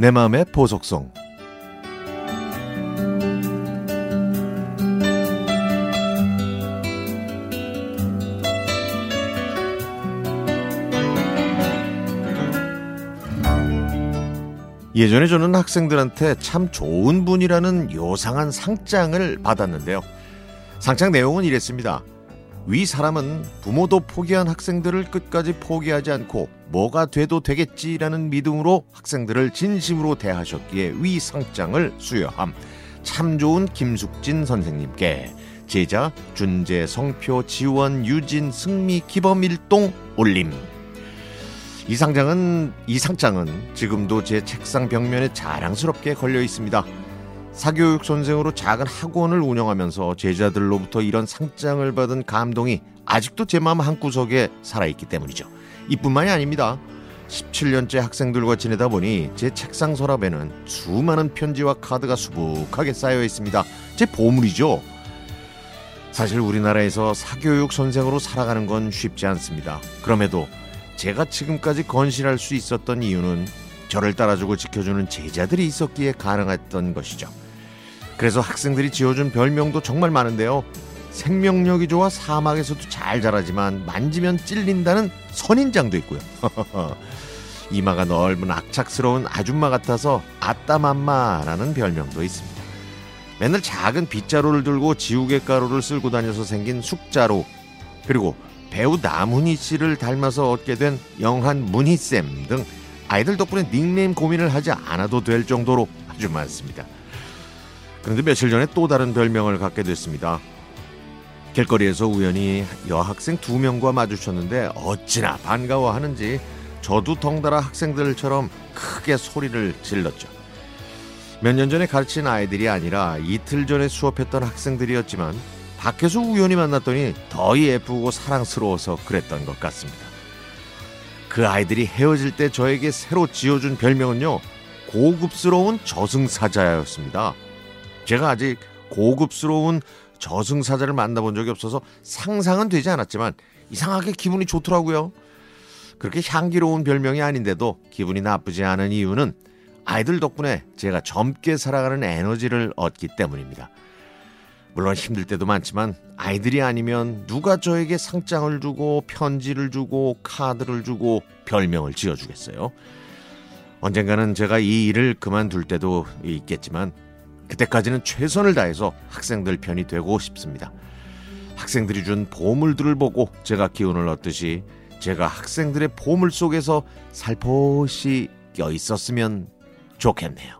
내 마음의 보석성 예전에 저는 학생들한테 참 좋은 분이라는 요상한 상장을 받았는데요. 상장 내용은 이랬습니다. 위 사람은 부모도 포기한 학생들을 끝까지 포기하지 않고 뭐가 돼도 되겠지라는 믿음으로 학생들을 진심으로 대하셨기에 위 상장을 수여함. 참 좋은 김숙진 선생님께 제자 준재 성표 지원 유진 승미 기범 일동 올림. 이 상장은 이 상장은 지금도 제 책상 벽면에 자랑스럽게 걸려 있습니다. 사교육 선생으로 작은 학원을 운영하면서 제자들로부터 이런 상장을 받은 감동이 아직도 제 마음 한구석에 살아있기 때문이죠. 이뿐만이 아닙니다. 17년째 학생들과 지내다 보니 제 책상 서랍에는 수많은 편지와 카드가 수북하게 쌓여 있습니다. 제 보물이죠. 사실 우리나라에서 사교육 선생으로 살아가는 건 쉽지 않습니다. 그럼에도 제가 지금까지 건실할 수 있었던 이유는 저를 따라주고 지켜주는 제자들이 있었기에 가능했던 것이죠. 그래서 학생들이 지어준 별명도 정말 많은데요. 생명력이 좋아 사막에서도 잘 자라지만 만지면 찔린다는 선인장도 있고요. 이마가 넓은 악착스러운 아줌마 같아서 아따맘마라는 별명도 있습니다. 맨날 작은 빗자루를 들고 지우개 가루를 쓸고 다녀서 생긴 숙자루 그리고 배우 나문희 씨를 닮아서 얻게 된 영한 문희쌤 등 아이들 덕분에 닉네임 고민을 하지 않아도 될 정도로 아주 많습니다. 그런데 며칠 전에 또 다른 별명을 갖게 됐습니다. 길거리에서 우연히 여학생 두 명과 마주쳤는데 어찌나 반가워하는지 저도 덩달아 학생들처럼 크게 소리를 질렀죠. 몇 년 전에 가르친 아이들이 아니라 이틀 전에 수업했던 학생들이었지만 밖에서 우연히 만났더니 더 예쁘고 사랑스러워서 그랬던 것 같습니다. 그 아이들이 헤어질 때 저에게 새로 지어준 별명은요, 고급스러운 저승사자였습니다. 제가 아직 고급스러운 저승사자를 만나본 적이 없어서 상상은 되지 않았지만 이상하게 기분이 좋더라고요. 그렇게 향기로운 별명이 아닌데도 기분이 나쁘지 않은 이유는 아이들 덕분에 제가 젊게 살아가는 에너지를 얻기 때문입니다. 물론 힘들 때도 많지만 아이들이 아니면 누가 저에게 상장을 주고 편지를 주고 카드를 주고 별명을 지어주겠어요. 언젠가는 제가 이 일을 그만둘 때도 있겠지만 그때까지는 최선을 다해서 학생들 편이 되고 싶습니다. 학생들이 준 보물들을 보고 제가 기운을 얻듯이 제가 학생들의 보물 속에서 살포시 껴 있었으면 좋겠네요.